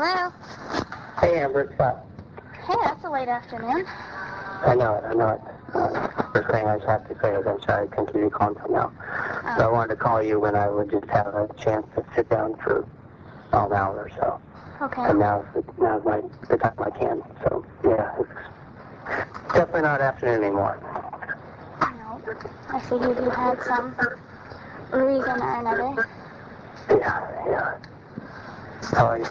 Hello? Hey, Amber, it's Scott. Hey, that's a late afternoon. I know it, I know it. Uh, first thing I just have to say is I'm sorry I couldn't give you a call until now. So I Oh, wanted to call you when I would just have a chance to sit down for oh, an hour or so. okay. And now's, the- now's my, the time I can. So, yeah, it's definitely not afternoon anymore. No. I figured you had some reason or another. Yeah, yeah. How are you?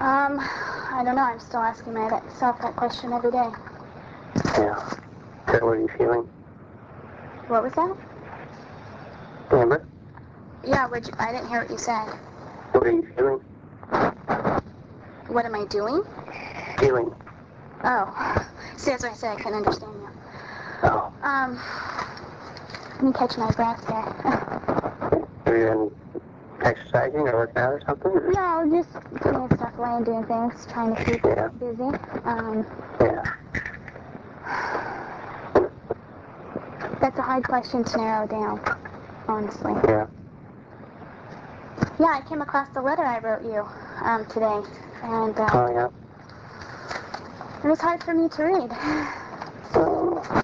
Um, I don't know. I'm still asking myself that question every day. Yeah. So what are you feeling? What was that? Amber, Yeah, you, I didn't hear what you said. what are you feeling? What am I doing? Feeling. Oh. See, that's why I said I couldn't understand you. Oh. Um, let me catch my breath there. Are you in exercising or working out or something? no, just doing stuff away and doing things, trying to keep Yeah. busy. Um, Yeah. that's a hard question to narrow down, honestly. Yeah. Yeah, I came across the letter I wrote you um, today, and uh, Oh, yeah. it was hard for me to read. Oh.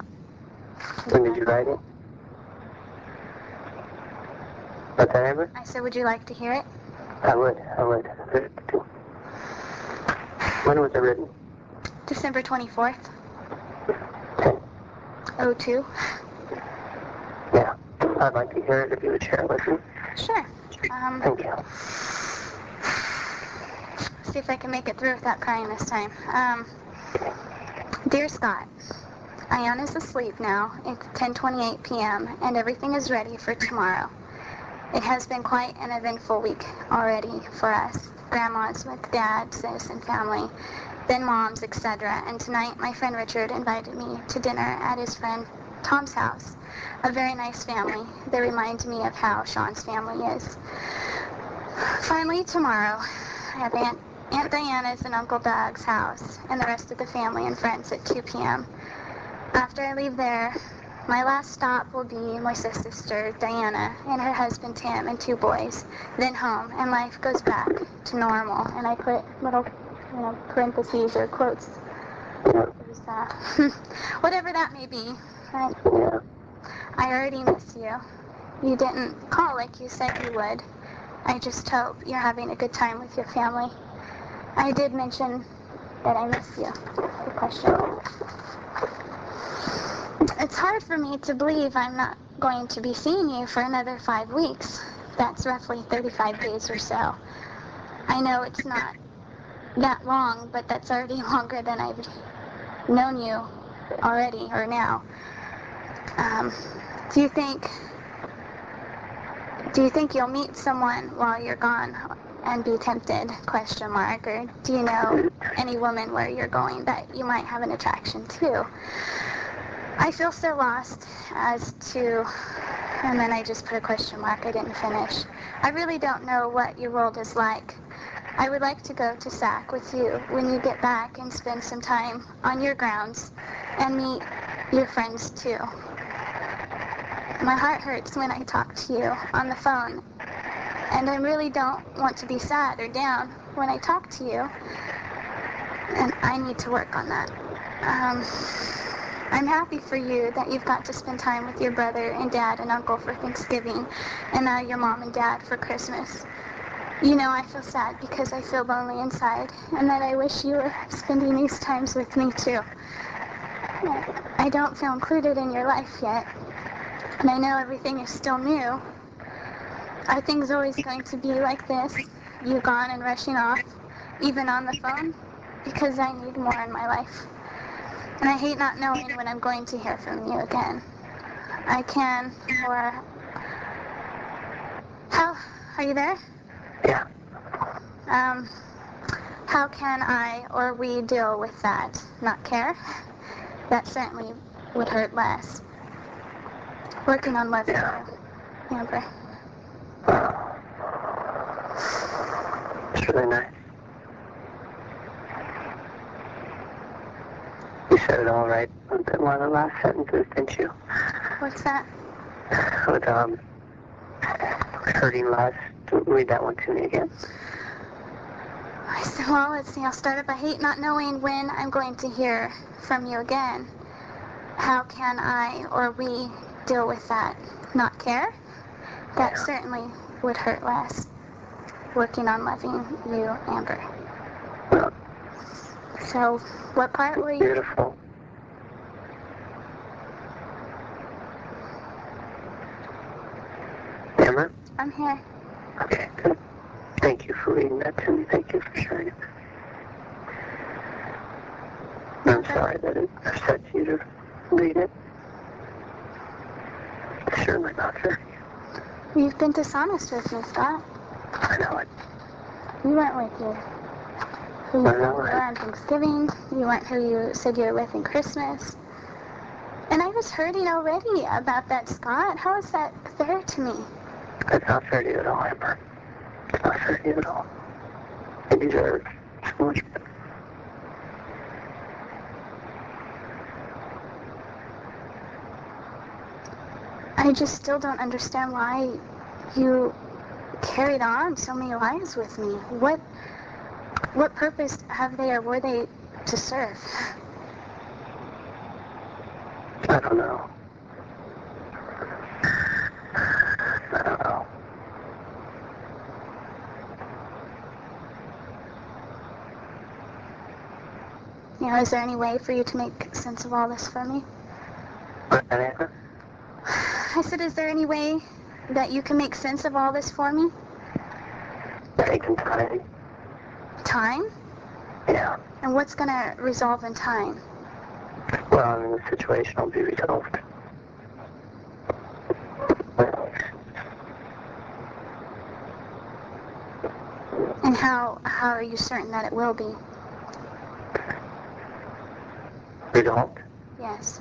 When did you write it? What's that, Amber? I said, would you like to hear it? I would. I would. When was it written? December 24th, Okay. 02. Yeah. I'd like to hear it if you would share it with me. Sure. Um, Thank you. see if I can make it through without crying this time. Um, Dear Scott, Ion is asleep now. It's 10:28 p.m. and everything is ready for tomorrow. It has been quite an eventful week already for us. Grandma's with dad, sis, and family, then mom's, etc. And tonight, my friend Richard invited me to dinner at his friend Tom's house. A very nice family. They remind me of how Shawn's family is. Finally, tomorrow, I have Aunt, Aunt Diana's and Uncle Doug's house and the rest of the family and friends at 2 p.m. After I leave there, my last stop will be my sister Diana and her husband Tim and two boys, then home, and life goes back to normal. And I put little, you know, parentheses or quotes. Whatever that may be. Yeah. I already miss you. You didn't call like you said you would. I just hope you're having a good time with your family. I did mention that I miss you. Good question. It's hard for me to believe I'm not going to be seeing you for another five weeks. That's roughly 35 days or so. I know it's not that long, but that's already longer than I've known you already or now. Um, do you think do you think you'll meet someone while you're gone and be tempted question mark or do you know any woman where you're going that you might have an attraction to i feel so lost as to and then i just put a question mark i didn't finish i really don't know what your world is like i would like to go to sac with you when you get back and spend some time on your grounds and meet your friends too my heart hurts when I talk to you on the phone. And I really don't want to be sad or down when I talk to you. And I need to work on that. Um, I'm happy for you that you've got to spend time with your brother and dad and uncle for Thanksgiving and now your mom and dad for Christmas. You know, I feel sad because I feel lonely inside and that I wish you were spending these times with me too. I don't feel included in your life yet. And I know everything is still new. Are things always going to be like this? You gone and rushing off, even on the phone? Because I need more in my life. And I hate not knowing when I'm going to hear from you again. I can, or... How? Are you there? Yeah. Um, how can I or we deal with that? Not care? That certainly would hurt less. Working on loving you, Amber. It's really nice. Said it all right the- one of the last sentences, didn't you? What's that? With, um, hurting less. Read that one to me again. I said, well, let's see. I'll start up. I hate not knowing when I'm going to hear from you again. How can I or we deal with that? Not care? That Yeah. certainly would hurt less. Working on loving you, Amber. So, what part were you? beautiful. Amber? I'm here. Okay, good. Thank you for reading that to me. Thank you for sharing it. I'm sorry that it upsets you to read it. Certainly not fair. You've been dishonest with me, Scott. I know it. You weren't with you. Who you were on Thanksgiving. You weren't who you said you were with in Christmas. And I was hurting already about that, Scott. How is that fair to me? It's not fair to you at all, Amber. It's not fair to you at all. You deserve so much better. I just still don't understand why you carried on so many lies with me. What what purpose have they or were they to serve? I don't know. I don't know. You know, is there any way for you to make sense of all this for me? I said, is there any way that you can make sense of all this for me? taking time. Time? Yeah. And what's going to resolve in time? Well, I mean, the situation will be resolved. And how how are you certain that it will be? Resolved. Yes.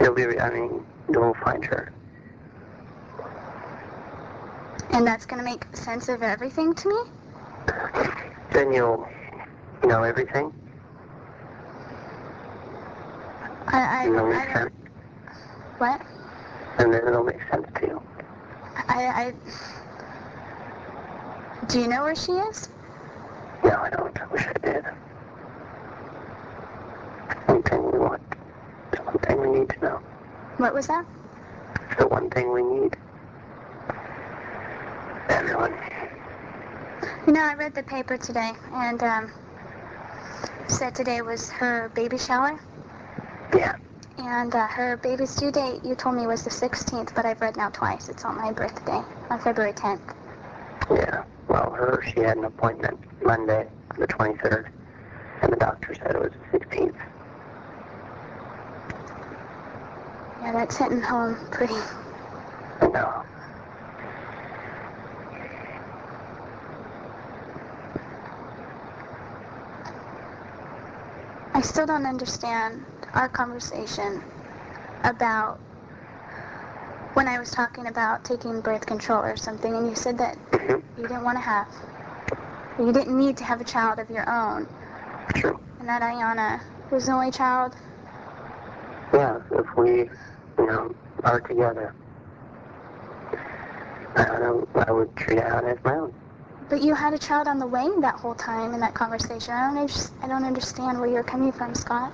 You'll be, I mean, you'll find her. And that's going to make sense of everything to me? Then you'll know everything. I, I, And it'll I make don't, sense. what? And then it'll make sense to you. I, I, do you know where she is? No, I don't. I wish I did. One thing we want. It's one thing we need to know. What was that? It's the one thing we need. Everyone. You know, I read the paper today and um, said today was her baby shower. Yeah. And uh, her baby's due date, you told me, was the 16th, but I've read now twice. It's on my birthday, on February 10th. Yeah. Well, her, she had an appointment Monday, the 23rd, and the doctor said it was the 16th. Yeah, that's hitting home pretty. I know. I still don't understand our conversation about when I was talking about taking birth control or something, and you said that you didn't want to have, you didn't need to have a child of your own, True. and that Ayiana was the only child. Yeah, if we, you know, are together, I I would treat Anna as my own. But you had a child on the way that whole time in that conversation. I don't, I don't understand where you're coming from, Scott.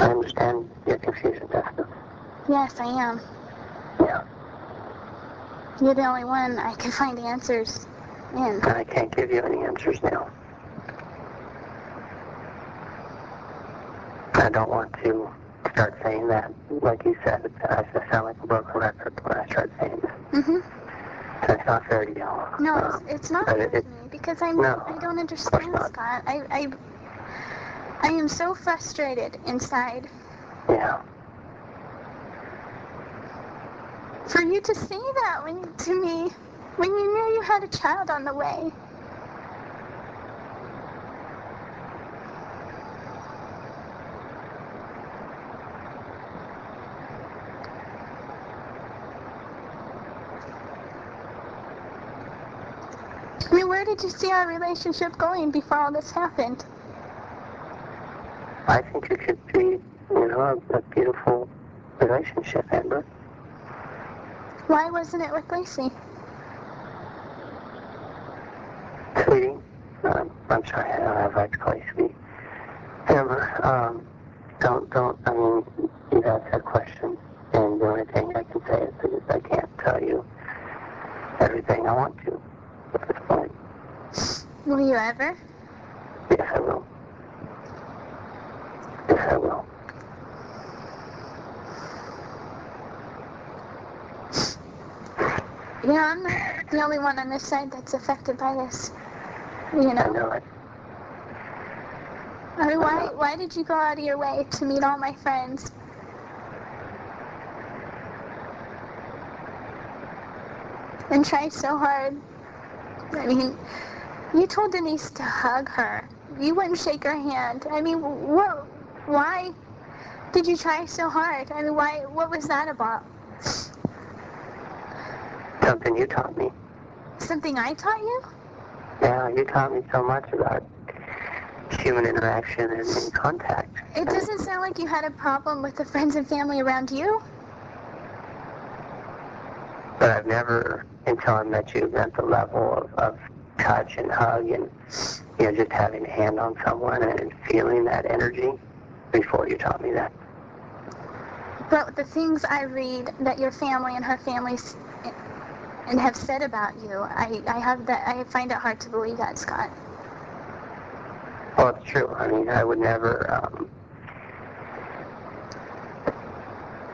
I understand your confusion, Daphne. Yes, I am. Yeah. You're the only one I can find answers in. And I can't give you any answers now. I don't want to start saying that. Like you said, I sound like a broken record when I start saying that. hmm That's not fair to you. No, Uh, it's, it's not with it- me because I'm, No, I don't understand. Scott. I, I, I am so frustrated inside Yeah. for you to say that when to me when you knew you had a child on the way. did you see our relationship going before all this happened? I think it could be, you know, a, a beautiful relationship, Amber. Why wasn't it with Laci? Sweetie, um, I'm sorry, I don't have that to call. Amber, um, don't, don't, I mean, you asked that question Ever? Yes, I will. Yes, I will. You know, I'm not the only one on this side that's affected by this. You I know? know it. I mean, why, why did you go out of your way to meet all my friends? And try so hard. I mean, you told Denise to hug her. You wouldn't shake her hand. I mean, what, why did you try so hard? I mean, why, what was that about? Something you taught me. Something I taught you? Yeah, you taught me so much about human interaction and, contact. It doesn't sound like you had a problem with the friends and family around you. But I've never, until I met you, met the level of, of touch and hug and, you know, just having a hand on someone and feeling that energy before you taught me that. But the things I read that your family and her family and have said about you, I, I have that. I find it hard to believe that, Scott. Well, it's true. I mean, I would never, um,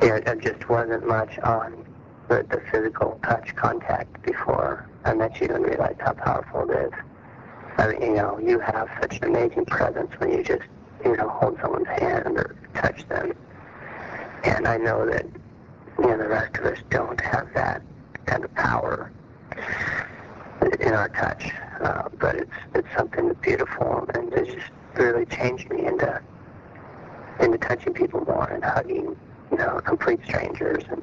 you know, it just wasn't much on the, the physical touch contact before I met you and realized how powerful it is. I mean, you know, you have such an amazing presence when you just, you know, hold someone's hand or touch them. And I know that, you know, the rest of us don't have that kind of power in our touch. Uh, but it's it's something beautiful and it's just really changed me into into touching people more and hugging, you know, complete strangers and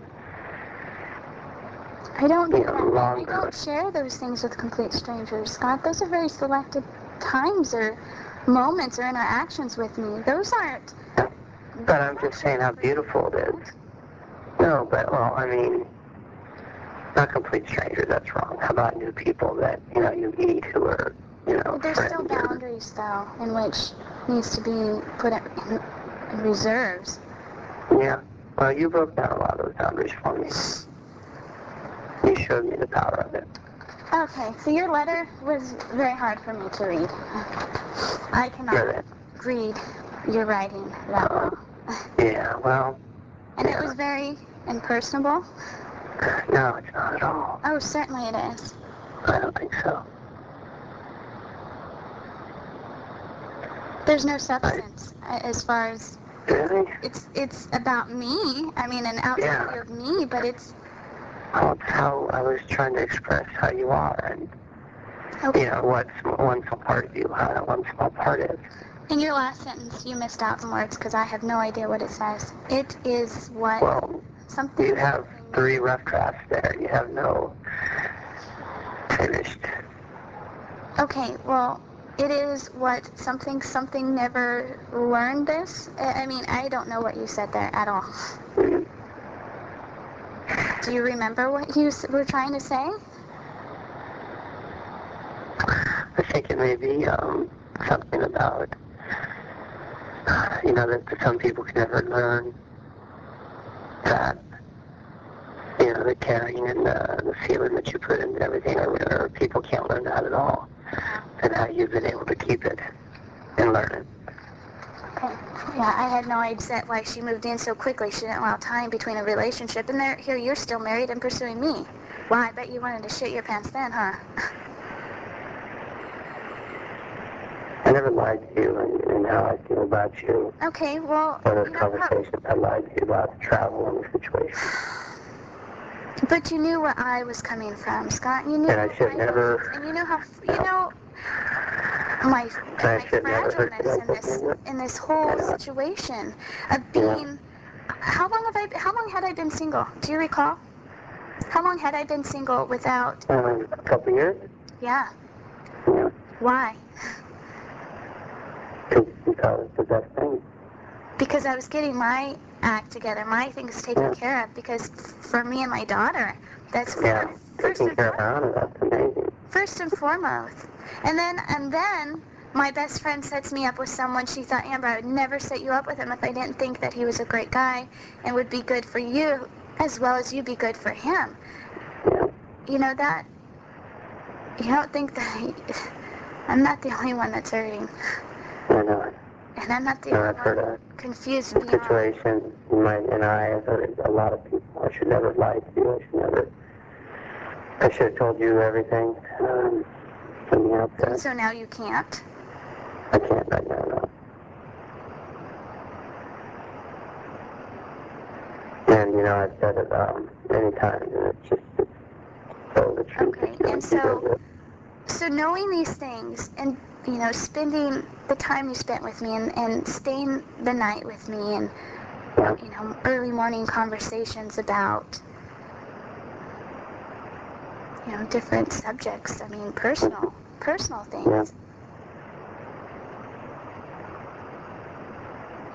I don't. You know, I longer. don't share those things with complete strangers, Scott. Those are very selected times or moments or interactions with me. Those aren't. but I'm just saying how beautiful it is. No, but well, I mean not complete strangers, that's wrong. How about new people that, you know, you meet who are, you know, There's still boundaries, though, in which needs to be put in, in reserves. Yeah. Well, you broke down a lot of those boundaries for me. You showed me the power of it. Okay, so your letter was very hard for me to read. I cannot Good. read your writing that well. Yeah, well, And it was very impersonable. no, it's not at all. Oh, certainly it is. I don't think so. There's no substance uh, as far as Really? it's it's about me. I mean, an outside Yeah. view of me, but it's How I was trying to express how you are and, okay. you know, what one small part of you, how that one small part is. In your last sentence, you missed out some words because I have no idea what it says. It is what Well, something. you have three rough drafts there. You have no finished. Okay, well, it is what something something never learned this. I mean, I don't know what you said there at all. Mm. Do you remember what you were trying to say? I think it may be um, something about, you know, that some people can never learn that, you know, the caring and the, the feeling that you put into everything, or, or people can't learn that at all, and how you've been able to keep it and learn it. Yeah, I had no idea that why she moved in so quickly. She didn't allow time between a relationship, and there, here you're still married and pursuing me. Well, I bet you wanted to shit your pants then, huh? I never lied to you and, how I feel about you. Okay, well, Or those you know how- conversations, I lied to you about the travel and the situation. but you knew where I was coming from, Scott. You knew. And I should never- And you know how you know my my should never hurt you fragileness in this in this whole situation of being. How long have I? How long had I been single? Do you recall? How long had I been single without? Um, a couple years? Yeah. Yeah. Why? Because the best thing. Because I was getting my act together, my things taken Yeah. care of. Because for me and my daughter, that's Yeah. First and care of Anna, that's amazing. first and foremost. And then and then my best friend sets me up with someone she thought Amber I would never set you up with him if I didn't think that he was a great guy and would be good for you as well as you'd be good for him. You know that you don't think that he, I'm not the only one that's hurting. I know. And I'm not the No, only I've heard one confused the beyond. situation. My, and I have heard a lot of people. I should never lie to you. I should never. I should have told you everything um, from the outset. So now you can't. I can't right now, no. And, you know, I've said it um, many times, and it's just it's so the truth. Okay, you know, and so- So knowing these things and you know spending the time you spent with me and, and staying the night with me and Yeah. you know early morning conversations about you know different subjects. I mean personal personal things.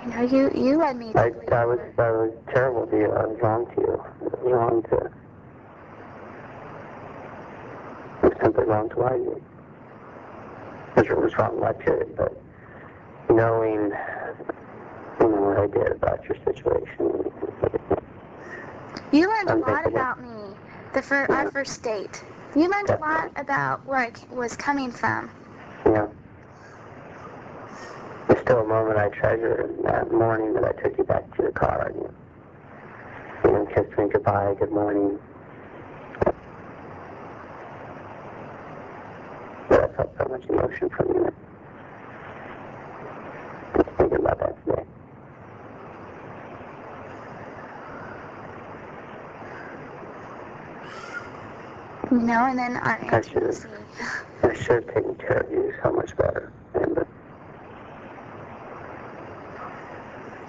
You know you you led me I, I was I was terrible to you. I was wrong to you. I was wrong to. I was simply wrong to lie to you. Which was wrong by period, but knowing you know what I did about your situation. You learned a lot about me. The fir- our first date. You learned a lot about where I c- was coming from. Yeah. There's still a moment I treasure that morning that I took you back to the car and you, you know, kissed me goodbye, good morning. But I felt so much emotion from you. Just thinking about that You know, and then our I should have, I should have taken care of you so much better. And, uh,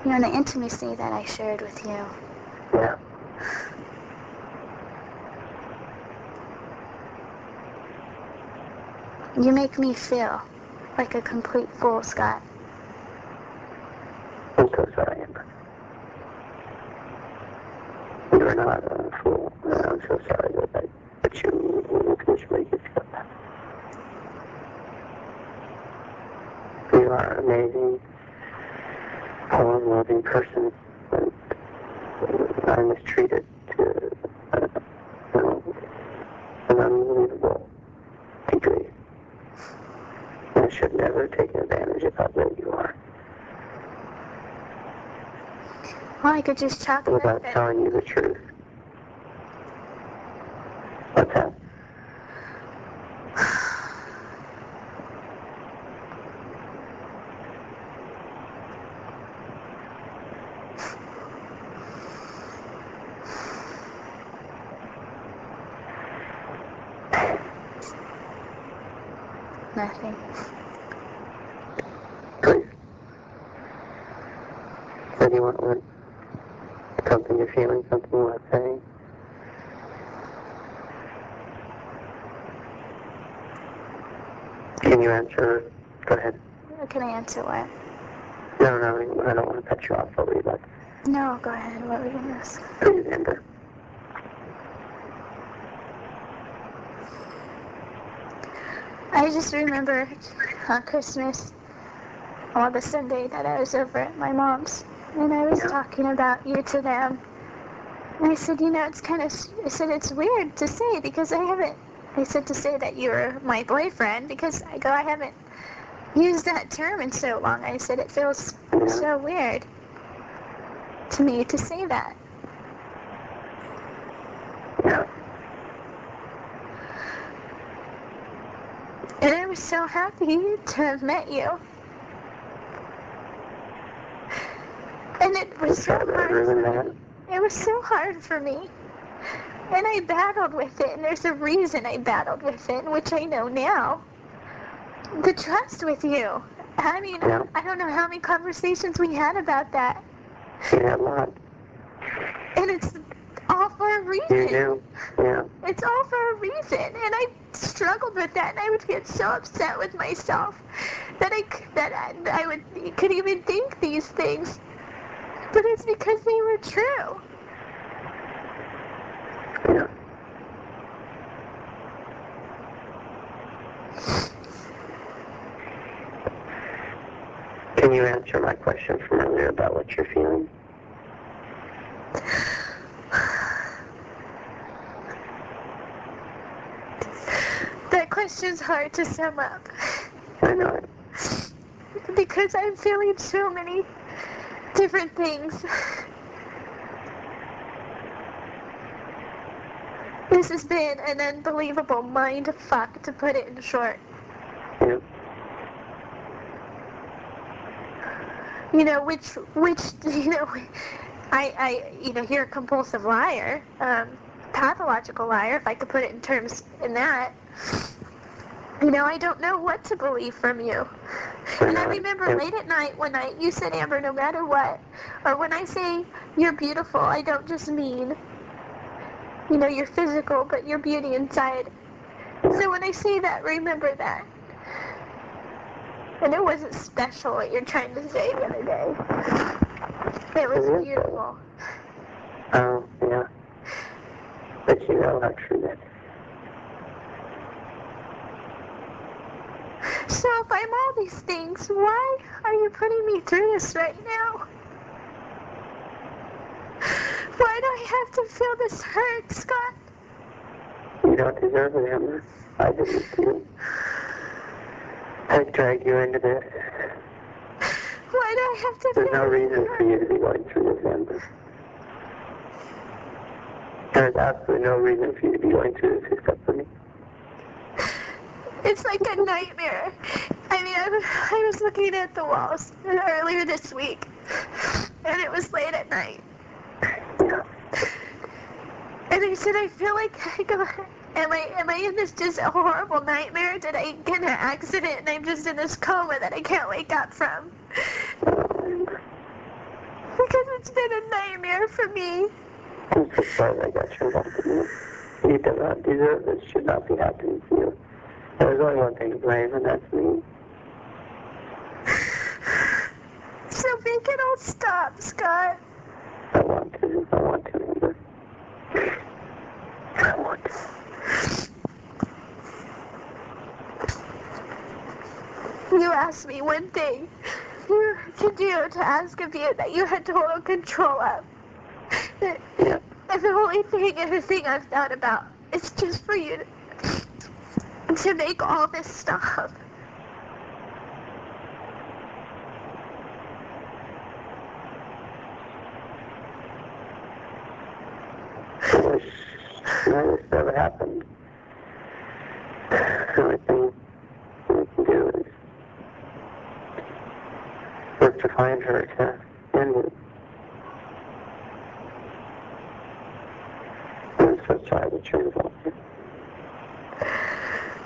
You know, the intimacy that I shared with you. yeah. You make me feel like a complete fool, Scott. I'm so sorry, Amber. You're not a fool. and I'm so sorry that, I, that you initially get feel that. You are an amazing, warm, loving person. And I mistreated to uh, you know, an unbelievable degree. I should never have taken advantage of how great you are. Well, I could just it up telling you the truth. What's that? nothing. Please. Anyone want something you're feeling, something you want to say? Can you answer? Go ahead. Can I answer what? No, no, I don't want to cut you off. What were you about No, go ahead. What were you going to ask? Please, Amber. I just remember on Christmas, on the Sunday that I was over at my mom's, and I was Yeah. talking about you to them. And I said, you know, it's kind of, I said, it's weird to say because I haven't, I said to say that you're my boyfriend because I go, I haven't used that term in so long. I said, it feels so weird to me to say that. Yeah. And I was so happy to have met you. And it was so hard. It was so hard for me. And I battled with it, and there's a reason I battled with it, which I know now. The trust with you. I mean, Yeah. I don't know how many conversations we had about that. You have a lot. And it's all for a You reason. do. Yeah. It's all for a reason, and I struggled with that, and I would get so upset with myself that I that I, I would could even think these things, but it's because they were true. Yeah. Can you answer my question from earlier about what you're feeling? That question's hard to sum up. I know. Because I'm feeling so many different things. This has been an unbelievable mind fuck to put it in short. You know, which, which, you know, I, I, you know, you're a compulsive liar, um, pathological liar, if I could put it in terms in that. You know, I don't know what to believe from you. And I remember late at night when I, you said, Amber, no matter what, or when I say you're beautiful, I don't just mean, you know, you're physical, but your beauty inside. So when I say that, remember that. And it wasn't special what you're trying to say the other day. It was mm-hmm. beautiful. Oh, yeah. But you know how true that is. So if I'm all these things, why are you putting me through this right now? Why do I have to feel this hurt, Scott? You don't deserve it, Amber. I didn't do I dragged you into this. Why do I have to There's no reason for you to be going through this, Amber. There's absolutely no reason for you to be going through this except for me. It's like a nightmare. I mean, I, was- I was looking at the walls earlier this week, and it was late at night. Yeah. And I said, I feel like I go, am I am I in this just horrible nightmare? Did I get in an accident and I'm just in this coma that I can't wake up from? Because it's been a nightmare for me. I'm so sorry I got you involved in this. You do not deserve this. Should not be happening to you. There's only one thing to blame, and that's me. So make it all stop, Scott. I want to. I want to, Amber. I want to. You asked me one thing could do to ask of you that you had total control of. And the only thing and the thing I've thought about is just for you to, to make all this stop. I wish none of this ever happened. The only thing we can do is work to find her to end it. I'm so sorry that you're involved. here.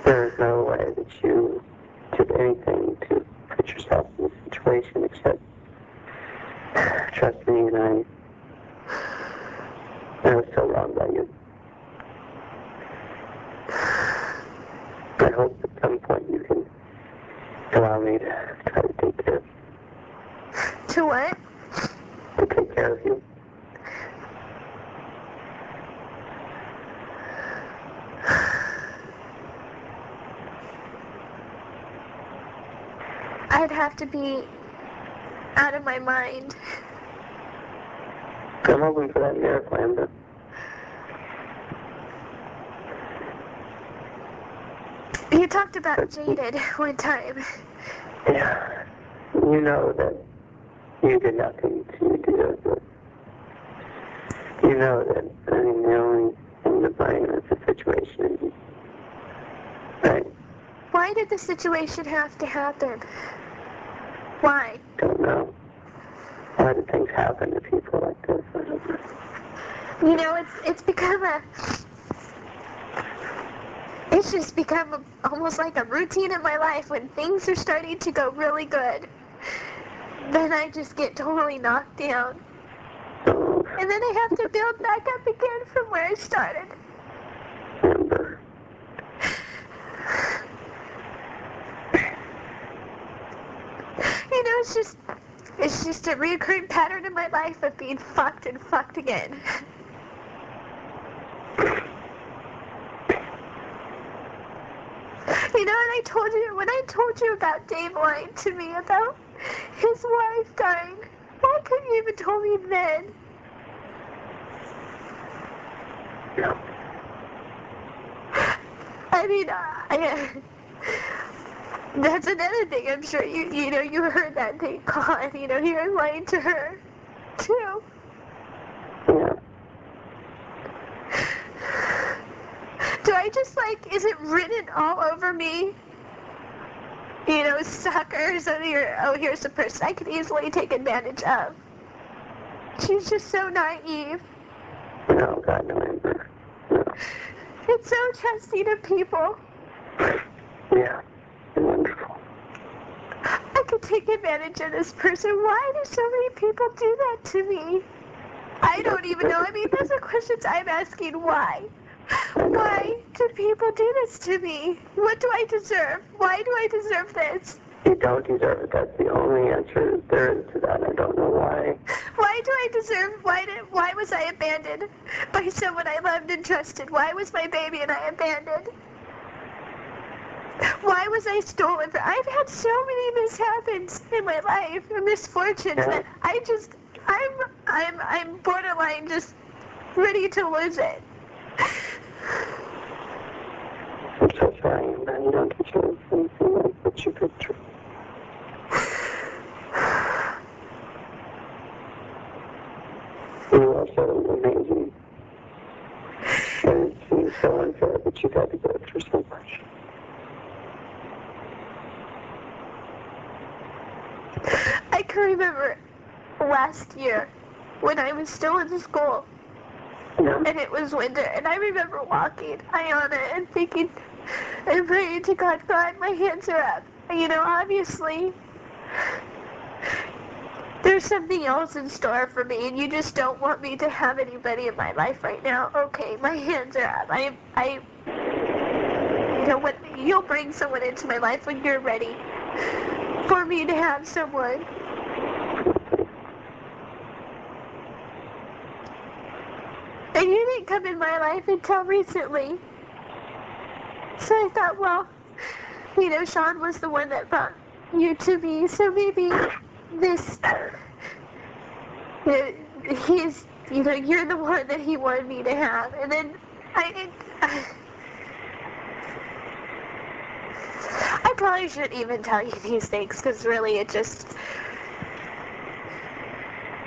There is no way that you did anything to put yourself in this situation except trust me and I I was so wrong by you. I hope at some point you can allow me to try to take care, To what? to take care of you. I'd have to be out of my mind. I'm hoping for that miracle, Amber. You talked about jaded one time. Yeah. You know that you did nothing to deserve this. You know that, I mean, the only thing to blame is the situation. Right? Why did the situation have to happen? Why? Don't know. Why do things happen to people like this? I don't know. You know, it's it's become a it's just become a, almost like a routine in my life when things are starting to go really good. Then I just get totally knocked down. And then I have to build back up again from where I started. You know, it's just it's just a recurring pattern in my life of being fucked and fucked again. You know, and I told you when I told you about Dave lying to me about his wife dying. Why couldn't you even tell me then? No. I mean, uh, I, uh, that's another thing. I'm sure you you know you heard that thing called you know he was lying to her too. Yeah. Do I just like is it written all over me? You know, suckers so you're oh here's a person I could easily take advantage of. She's just so naive. No, God, no, Amber. No. It's so trusting of people. Yeah. Wonderful. I could take advantage of this person. Why do so many people do that to me? I don't even know. I mean, those are questions I'm asking. Why? Why do people do this to me? What do I deserve? Why do I deserve this? You don't deserve it. That's the only answer there is to that. I don't know why. Why do I deserve? Why did? Why was I abandoned by someone I loved and trusted? Why was my baby and I abandoned? Why was I stolen from? I've had so many mishaps in my life, and misfortunes Yeah. that I just, I'm, I'm, I'm borderline just ready to lose it. I'm so sorry. You don't deserve anything like what you've been through. You are so amazing. And it seems so unfair that you've had to go through so much. I can remember last year when I was still in school. And it was winter and I remember walking Ayiana and thinking and praying to God, God, my hands are up. You know, obviously there's something else in store for me and you just don't want me to have anybody in my life right now. Okay, my hands are up. I I you know what you'll bring someone into my life when you're ready for me to have someone. And you didn't come in my life until recently. So I thought, well, you know, Shawn was the one that brought you to me, so maybe this, you know, he's, you know, you're the one that he wanted me to have. And then I, it, I probably shouldn't even tell you these things, because really it just,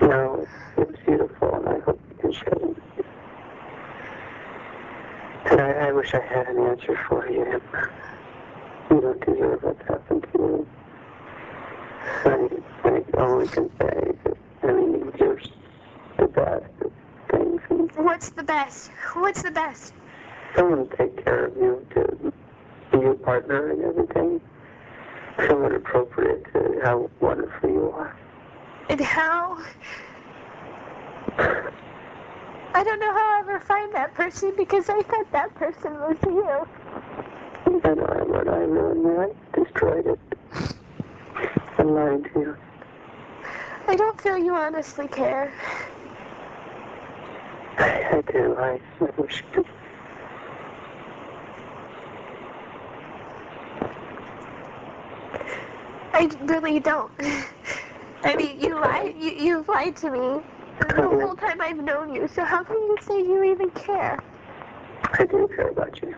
No, it's beautiful, and I hope you can share them I, I wish I had an answer for you, You don't deserve what's happened to you. I, I only can say that, I mean, you're the best of things, what's the best? What's the best? someone to take care of you, to be your partner and everything. Someone appropriate to how wonderful you are. And how? I don't know how I'll ever find that person because I thought that person was you. And I, when I ruined that, destroyed it. I lied to you. I don't feel you honestly care. I, I do. I, I wish you I really don't. I mean, you lied. You, you've lied to me the whole time I've known you. So how can you say you even care? I do care about you.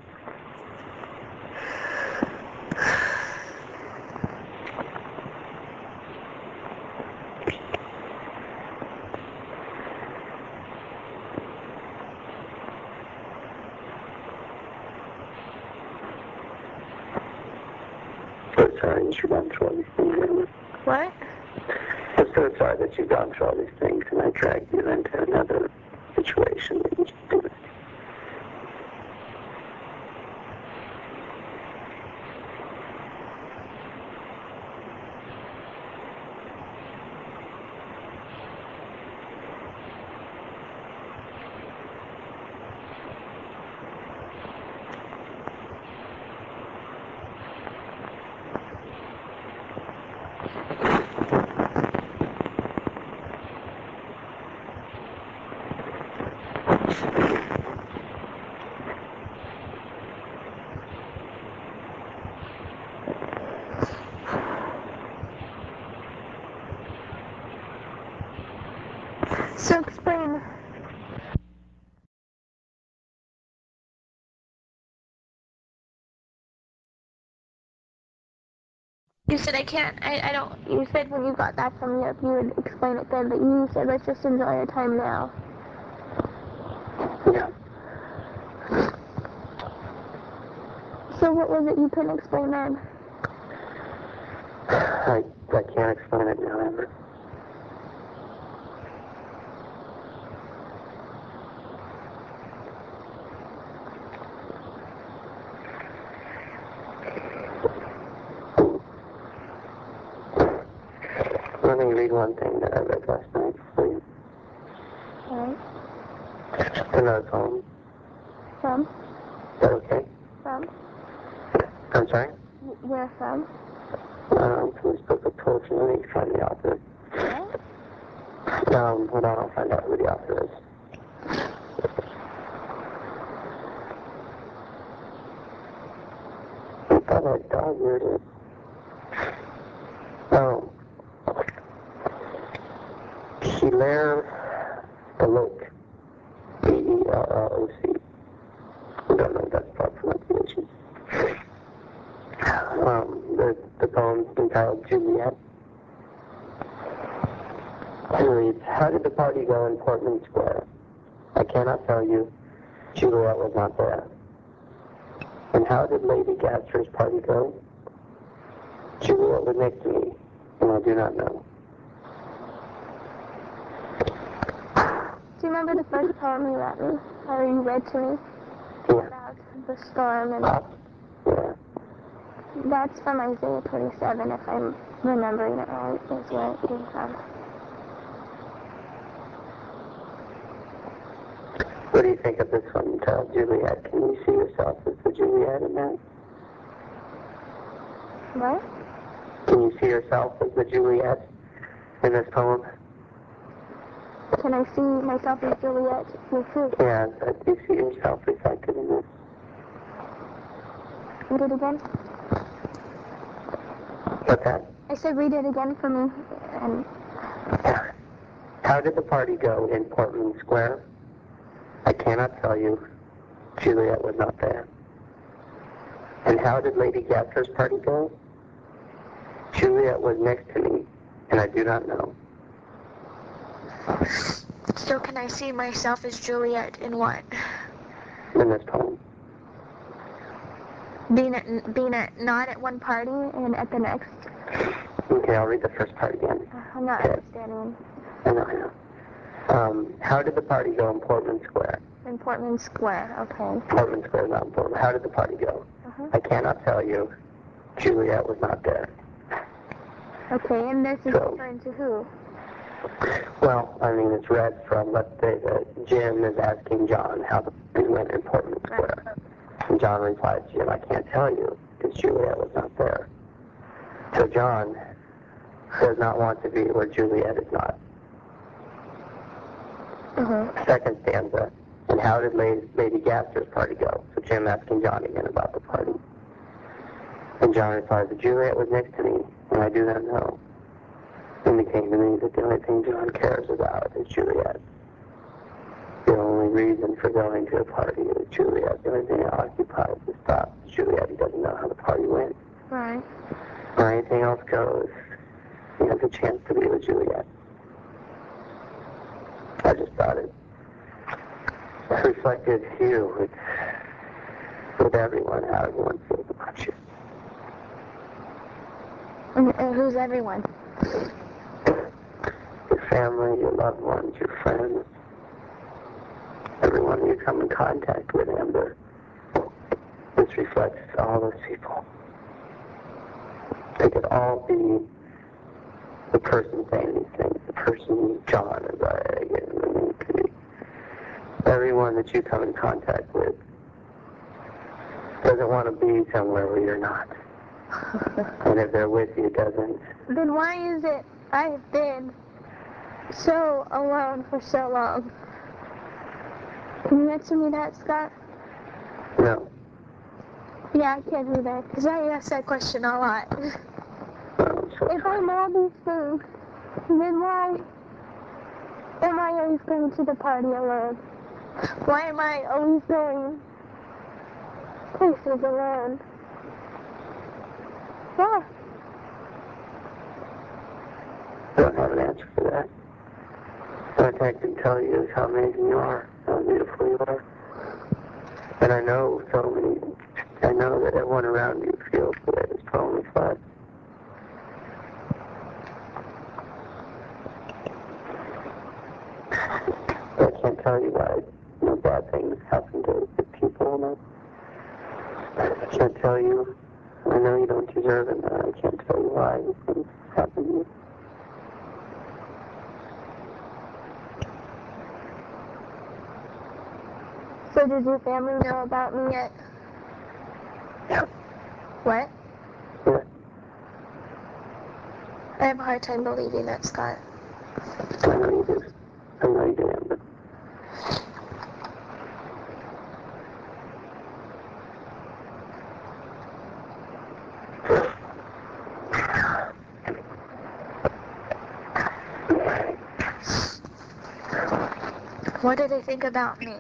So that you've gone through all these things and I dragged you into another situation said I can't. I, I don't. You said when you got back from me, Europe you would explain it then, but you said let's just enjoy our time now. Yeah. So what was it you couldn't explain then? I, I can't explain it now, Amber. Read one thing that I read last night, please. Alright. The note's home. From? Is that okay? From? I'm sorry? Wh- Where from? Um, from this book of poetry. Let me find the author. What? Um, hold on, I'll find out who the author is. I thought I dog eared it. Oh. Hilaire Belloc. B-E-L-L-O-C. I don't know if that's proper pronunciation. Um, the, the poem's entitled Juliet. It reads, How did the party go in Portman Square? I cannot tell you. Juliet was not there. And how did Lady Gaster's party go? Juliet was next to me, and I do not know. Do you remember the first poem you read me? Or you read to me? Yeah. About the storm and Pop? Yeah. that's from Isaiah 27 if I'm remembering it right, is where it came from. What do you think of this one Juliet? Can you see yourself as the Juliet in that? What? Can you see yourself as the Juliet in this poem? Can I see myself as Juliet who? Yeah, do you see yourself reflected in this? Read it again. What's that? I said read it again for me. And How did the party go in Portman Square? I cannot tell you. Juliet was not there. And how did Lady Gaster's party go? Juliet was next to me, and I do not know. so can I see myself as Juliet in what? In this poem. Being at being at not at one party and at the next. Okay, I'll read the first part again. I'm not understanding. I know, I know. Um, how did the party go in Portman Square? In Portman Square, okay. Portman Square is not important. How did the party go? Uh-huh. I cannot tell you. Juliet was not there. Okay, and this is So- referring to who? Well, I mean, it's read from, let's say that Jim is asking John how the party went in Portman Square. And John replies, Jim, I can't tell you because Juliet was not there. So John does not want to be where Juliet is not. Uh-huh. Second stanza, and how did Lady, Lady Gaster's party go? So Jim asking John again about the party. And John replies, that Juliet was next to me, and I do not know. Indicating to me that the only thing John cares about is Juliet. The only reason for going to a party is Juliet. The only thing that occupies his thoughts is Juliet. He doesn't know how the party went. Right. Or anything else goes. He has a chance to be with Juliet. I just thought it reflected you with, with everyone, how everyone feels about you. And, and who's everyone? Your family, your loved ones, your friends, you come in contact with, Amber. This reflects all those people. They could all be the person saying these things, the person John is it could be everyone that you come in contact with doesn't want to be somewhere where you're not. And if they're with you, doesn't then why is it I've been so alone for so long? Can you answer me that, Scott? no. Yeah, I can't do that, because I ask that question a lot. If I'm all these things, then why Am I always going to the party alone? Why am I always going places alone? Why? I don't have an answer. What I can tell you is how amazing you are, how beautiful you are. And I know so many, I know that everyone around you feels the way this poem reflects. I can't tell you why know, bad things happen to good people. And I, I can't tell you, I know you don't deserve it, and I can't tell you why these things happen to you. So does your family know about me yet? Yeah. What? I have a hard time believing that, Scott. I know you. I know you. What do they think about me?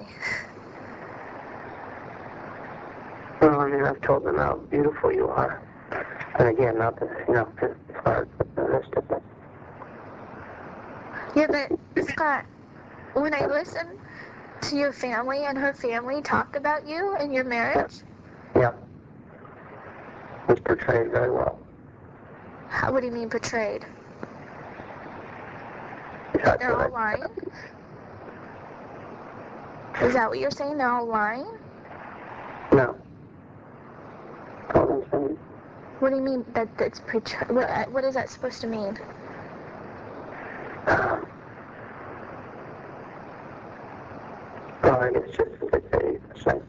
Well, I mean, I've told them how beautiful you are. And again, not the, you know, as the rest of it. Yeah, but Scott, when I listen to your family and her family talk about you and your marriage, Yeah. It's portrayed very well. how, what do you mean portrayed? They're all lying? Is that what you're saying? They're all lying? No. All I'm saying. What do you mean that it's portrayed? What, uh, what is that supposed to mean? Um, well, I just that they say.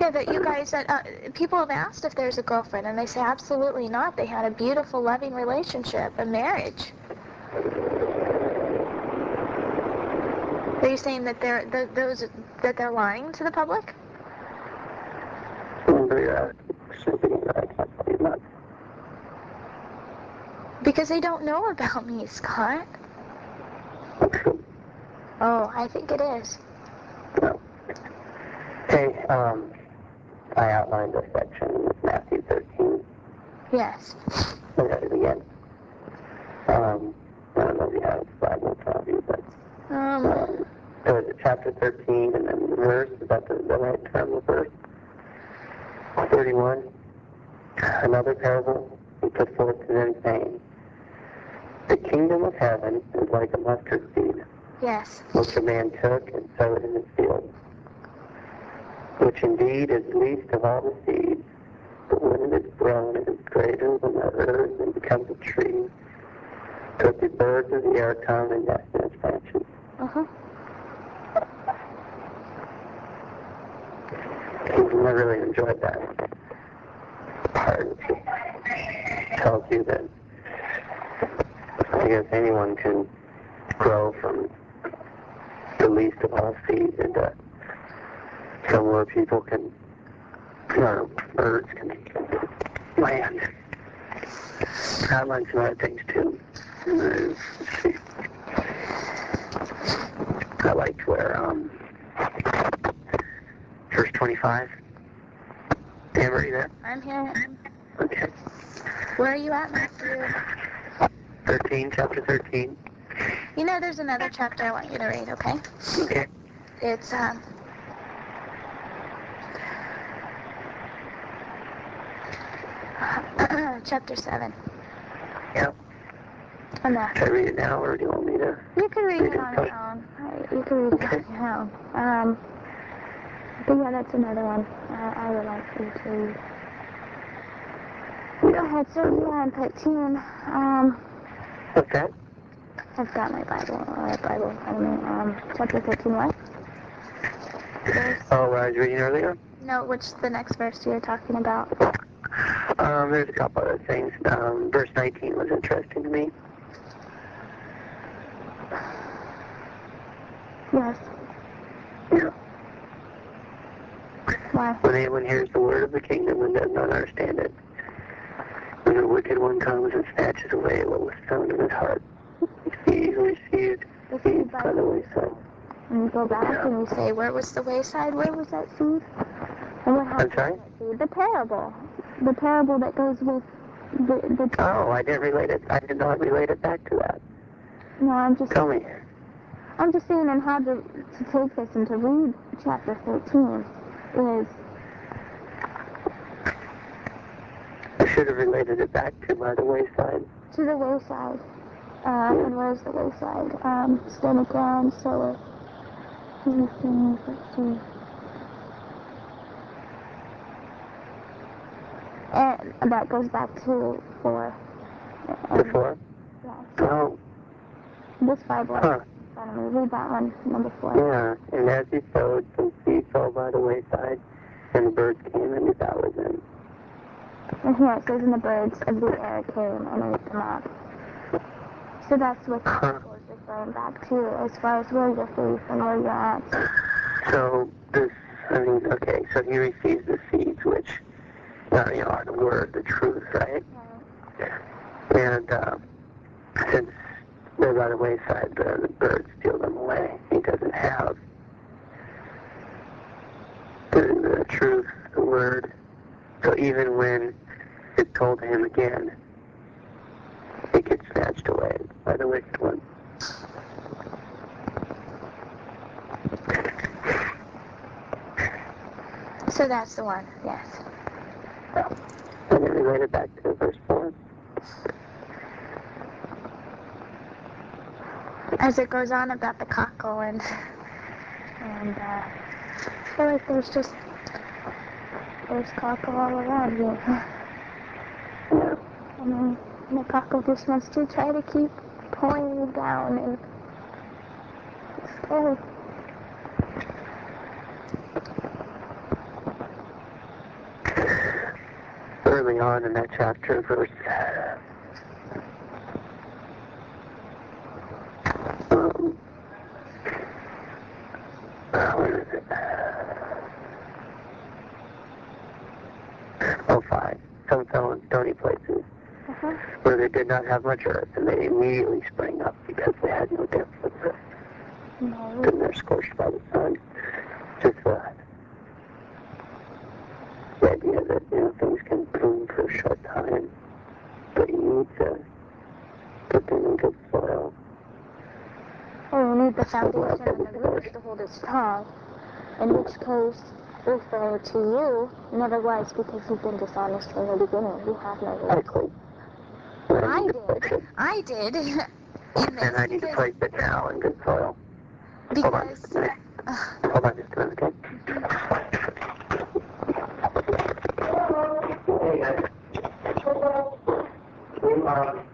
Yeah, that you guys, that uh, people have asked if there's a girlfriend, and they say absolutely not. They had a beautiful, loving relationship, a marriage. Are you saying that they're th- those that they're lying to the public? Remember, you're assuming I can't tell you that. Because they don't know about me, Scott. Oh, I think it is. No. Hey, um, I outlined a section in Matthew 13. Yes. I read it again. Um, I don't know if you have the Bible in front of you, but Um. um, it chapter 13 and then the verse, is that the, the right term, the verse? 31. Another parable he put forth to them, saying, The kingdom of heaven is like a mustard seed, Yes. which a man took and sowed in his field, which indeed is least of all the seeds, but when it is grown, it is greater than the earth and becomes a tree, so that the birds of the air come and nest in its branches. Uh huh. I really enjoyed that part. Tells you that I guess anyone can grow from the least of all seeds into somewhere people can, or birds can land. I learned some other things too. Uh. I liked where, um, verse 25. Amber, you there? I'm here. Okay. Where are you at, Matthew? 13, chapter 13. You know, there's another chapter I want you to read. Okay. Okay. It's um. chapter seven. Yep. On that. Should I read it now, or do you want me to? You can read Read it on your own. You can read it on your own. Um, but yeah, that's another one uh, I would like you to. Go ahead, so yeah, on 13. Um, What's that? I've got my Bible, my Bible in front of me. Um, chapter 13, what? Verse, Oh, what I was reading earlier? no, which the next verse you're talking about? Um, there's a couple other things. Um, verse 19 was interesting to me. Yes. Yeah. Why? When anyone hears the word of the kingdom and does not understand it, when the wicked one comes and snatches away what was sown in his heart, he who received The seeds seed by by the wayside. And you go back Yeah. and you say, where was the wayside? Where was that seed? And what happened sorry? to that seed? The parable. The parable that goes with the, the Oh, I didn't relate it. I did not relate it back to that. no, I'm just Tell me. I'm just saying on how to, to take this and to read chapter 13 is I should have related it back to by the wayside. to the wayside. Uh, and where's the wayside? Um, stony ground, solar. Anything, see. And that goes back to four. Um, Before? yes. Oh, This five Bible. huh. in front of me. Read that one, number four. Yeah, and as he sowed, some seed fell by the wayside, and the birds came and devoured them. And here it says, and the birds of the air came and ate them up. So that's what Huh. Referring back to as far as where your faith and where you're at. So this, I mean, okay, so he receives the seeds, which uh, you know, are the word, the truth, right? And uh, since they're by the wayside, the, the birds steal them away. He doesn't have the, the truth, the word. So even when it's told to him again, it gets snatched away by the wicked one. So that's the one, yes. And then it related back to verse 4. As it goes on about the cockle and and uh, I feel like there's just there's cockle all around here. Yeah. Mean, the cockle just wants to try to keep pulling you down and scary. early on in that chapter, verse. Where is it? Oh, five. Some stony places Uh-huh. where they did not have much earth, and they immediately sprang up because they had no depth of earth, No. and they're scorched by the sun. Just that. The idea that, you know, things can bloom for a short time, but you need to put them in good soil. Oh, you need the foundation and the roots to hold it strong. In which case, referring to you, never was because you've been dishonest from the beginning. You have no roots. Likely. I need to place did. it, I did. In and I need to place it now in good soil. Hold on because just a minute. uh, Hold on just a minute, okay? Hey guys. Um,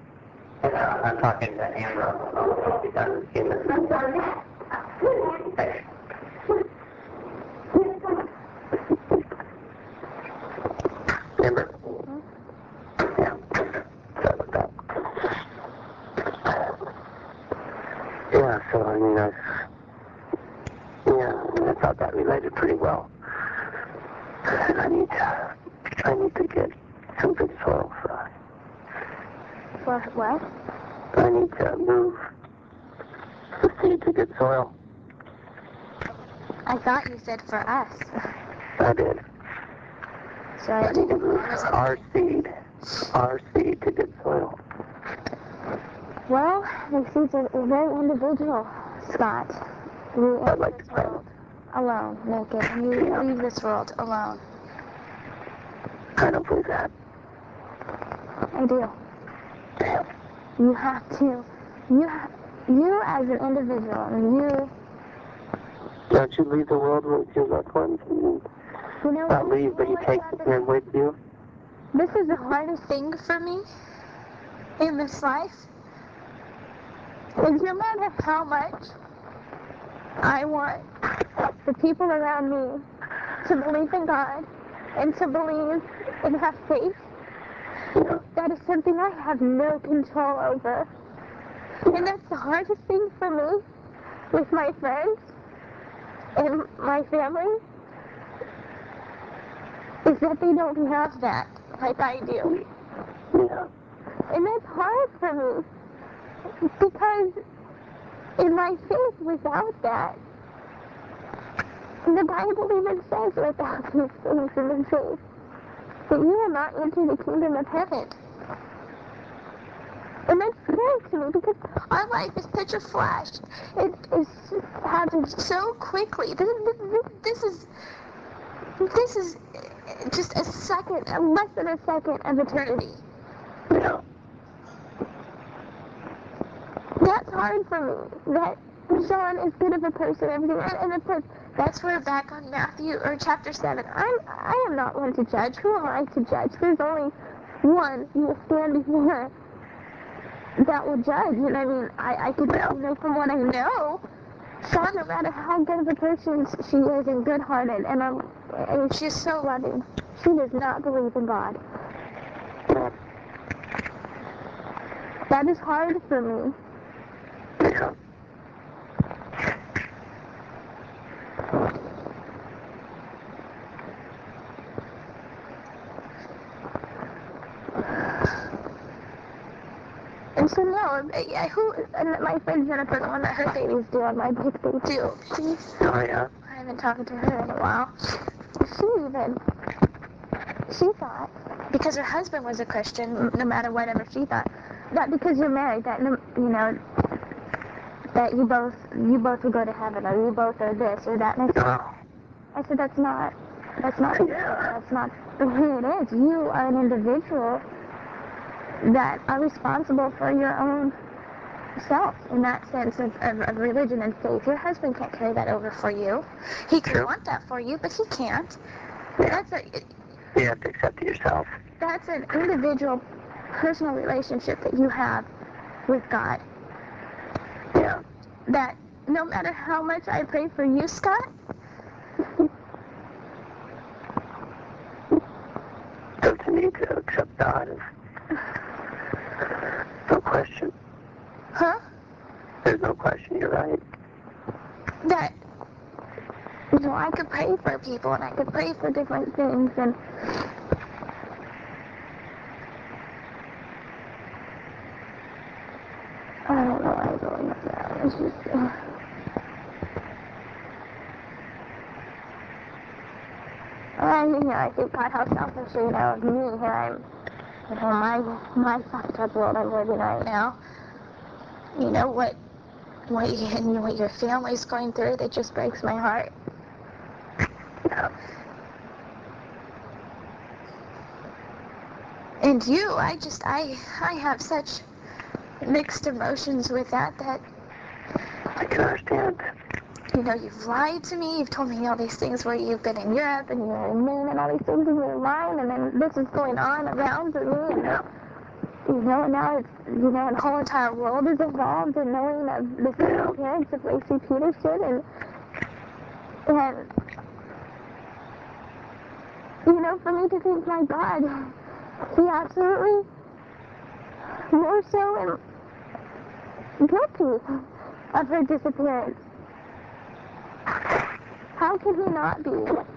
I'm talking to Amber. I'll be done in a few minutes. Hey. Amber? Yeah. Sorry about that. Yeah, so I mean, I, yeah, I thought that related pretty well. And I need to, I need to get some good soil for, for what? I need to move the seed to good soil. I thought you said for us. I did. So I I need to didn't. move I wasn't- our seed, our seed to good soil. Well, the seeds are very individual, Scott. You I'd like this world alone, naked, you leave this world alone. I don't believe that. I do. Damn. You have to. You have. You as an individual, you. Don't you leave the world with your loved ones? You know. not leave, but you take them with you? This is the hardest thing for me in this life. No matter how much I want the people around me to believe in God and to believe and have faith, that is something I have no control over. And that's the hardest thing for me with my friends and my family is that they don't have that like I do. Yeah. And that's hard for me because in my faith without that. The Bible even says without these things in the faith that you will not enter the kingdom of heaven. And that's scary to me because our life is such a flash. It is happens so quickly. This, this, this is this is just a second, less than a second of eternity. That's hard for me. That Shawn is good of a person, everything, and, of course, that's where back on Matthew or chapter seven. I'm I am not one to judge. Who am I to judge? There's only one you will stand before that will judge. And I mean, I I could you know from what I know, Shawn, no matter how good of a person she is and good-hearted, and she's so loving. She does not believe in God. That is hard for me. No, yeah, who? And my friend Jennifer, the one that her baby's due on my birthday too. She's Oh, yeah. I haven't talked to her in a while. She even she thought because her husband was a Christian, no matter whatever she thought, that because you're married, that no, you know that you both you both will go to heaven, or you both are this or that. And I said, Oh, I said that's not that's not that's not the way it is. You are an individual that are responsible for your own self in that sense of, of, of religion and faith. Your husband can't carry that over for you. He could True. want that for you, but he can't. yeah. That's a You have to accept it yourself. that's an individual personal relationship that you have with God. Yeah. That no matter how much I pray for you, Scott, to need to accept God is no question. huh? There's question. You're right. that you know I could pray for people and I could pray for different things and I don't know why I'm going up now. It's just uh, you know I think God how selfish you know of me here I'm you know my my fucked up world I'm living right now. You know what what you and what your family's going through that just breaks my heart. Yeah. And you, I just I I have such mixed emotions with that that I can understand. you know you've lied to me, you've told me all these things where you've been in Europe and you're in Maine and all these things and you're lying and then this is going on around me Yeah. You know now it's you know the whole entire world is involved in knowing of the disappearance of Laci Peterson and and you know for me to think my God he absolutely more so am guilty of her disappearance. How can he not be?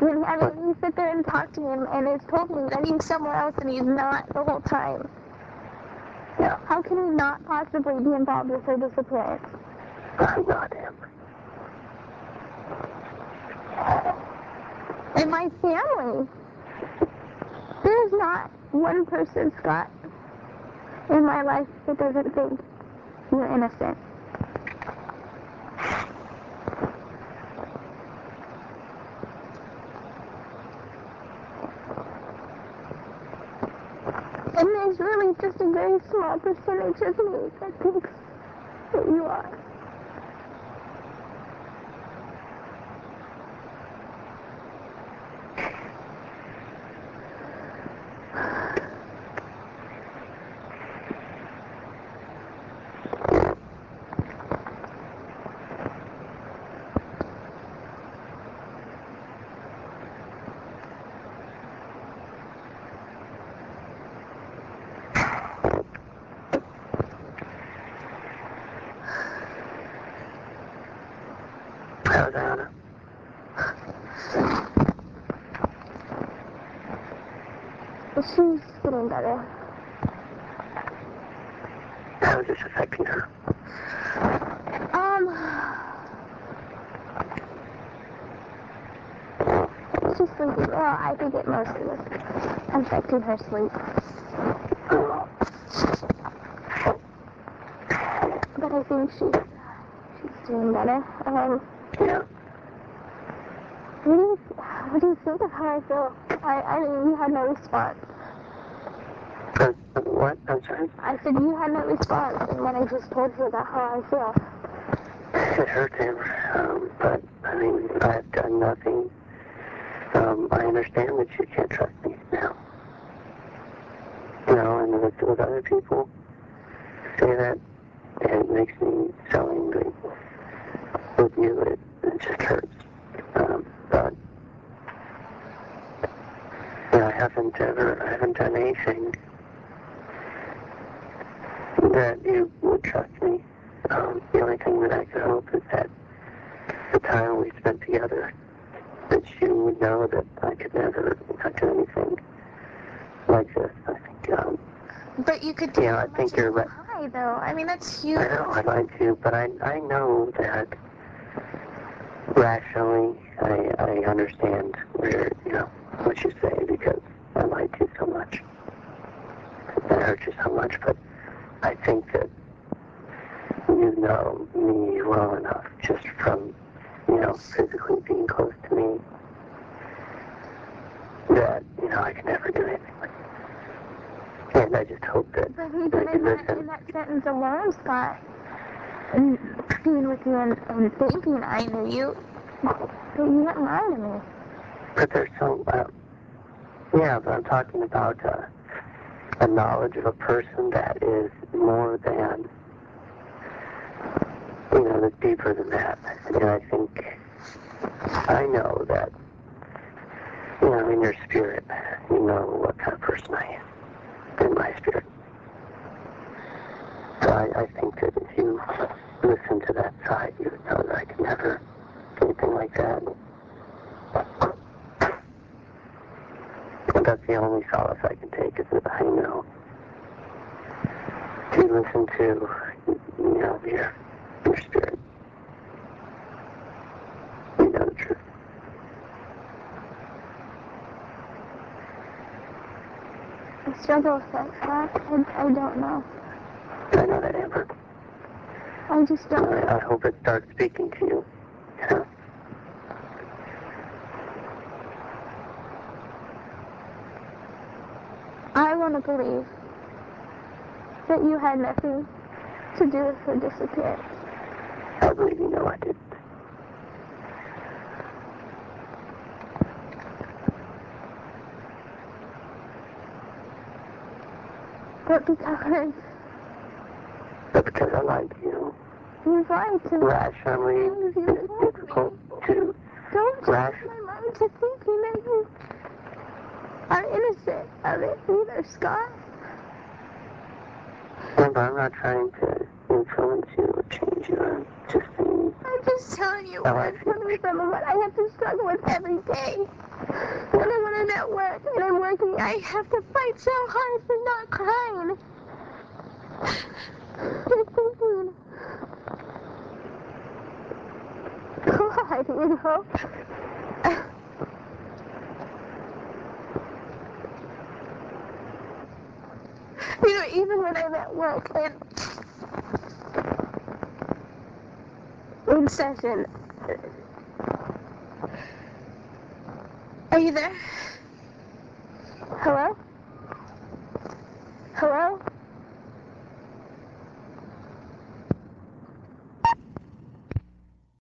When I mean, you sit there and talk to him and it's told me that he's somewhere else and he's not the whole time. Yeah. How can he not possibly be involved with her disappearance? I'm not him. And my family. There's not one person, Scott, in my life that doesn't think you're innocent. There's really just a very small percentage of me that thinks that you are. Getting better. How is this affecting her? Um. She's sleeping. Well, I think it mostly was affecting her sleep. But I think she's she's doing better. Um. Yeah. What do you what do you think of how I feel? I I mean, you had no response. What? I'm sorry? I said you had no response, and then I just told you about how I feel. It hurts him, um, but I mean, I've done nothing. Um, I understand that you can't trust me now. You know, and with, with other people say that, it makes me so angry. With you, it, it just hurts. Um, but you know, I haven't ever, I haven't done anything that you would trust me. Um, the only thing that I could hope is that the time we spent together, that you would know that I could never not do anything like this. I think, um, But you could do Yeah, I think you're right. though. I mean, that's huge. I know I'd like to, but I I know that rationally I I understand where you know what you say because I lied to you so much. It hurt you so much, but I think that you know me well enough just from you know physically being close to me that you know I can never do anything like that. And I just hope that But even can in that, in that sentence alone, Scott, and being with you and, and thinking I knew you, that you wouldn't lie to me. But there's so, uh, yeah, but I'm talking about uh, a knowledge of a person that is more than, you know, that's deeper than that. And I think, I know that, you know, in your spirit, you know what kind of person I am, in my spirit. So I, I think that if you listen to that side, you would know that I can never do anything like that. But that's the only solace I can take is that I know to listen to, you know, your, your spirit. You know the truth. I struggle with that, Scott. I, I don't know. I know that, Amber. I just don't. I, I hope it starts speaking to you. You? I want to believe that you had nothing to do with her disappearance. I believe you know I did. But because But because I lied to you, you lied to me, rationally, it's difficult to don't Rash- my mind to thinking that you are innocent of it either, Scott. Amber, I'm not trying to influence you or change you. I'm just saying, I'm just telling you what I I'm see. Tell me what I have to struggle with every day. When I'm when I'm at work and I'm working, I have to fight so hard for not crying. God, you know. You know, even when I'm at work and in session. Are you there?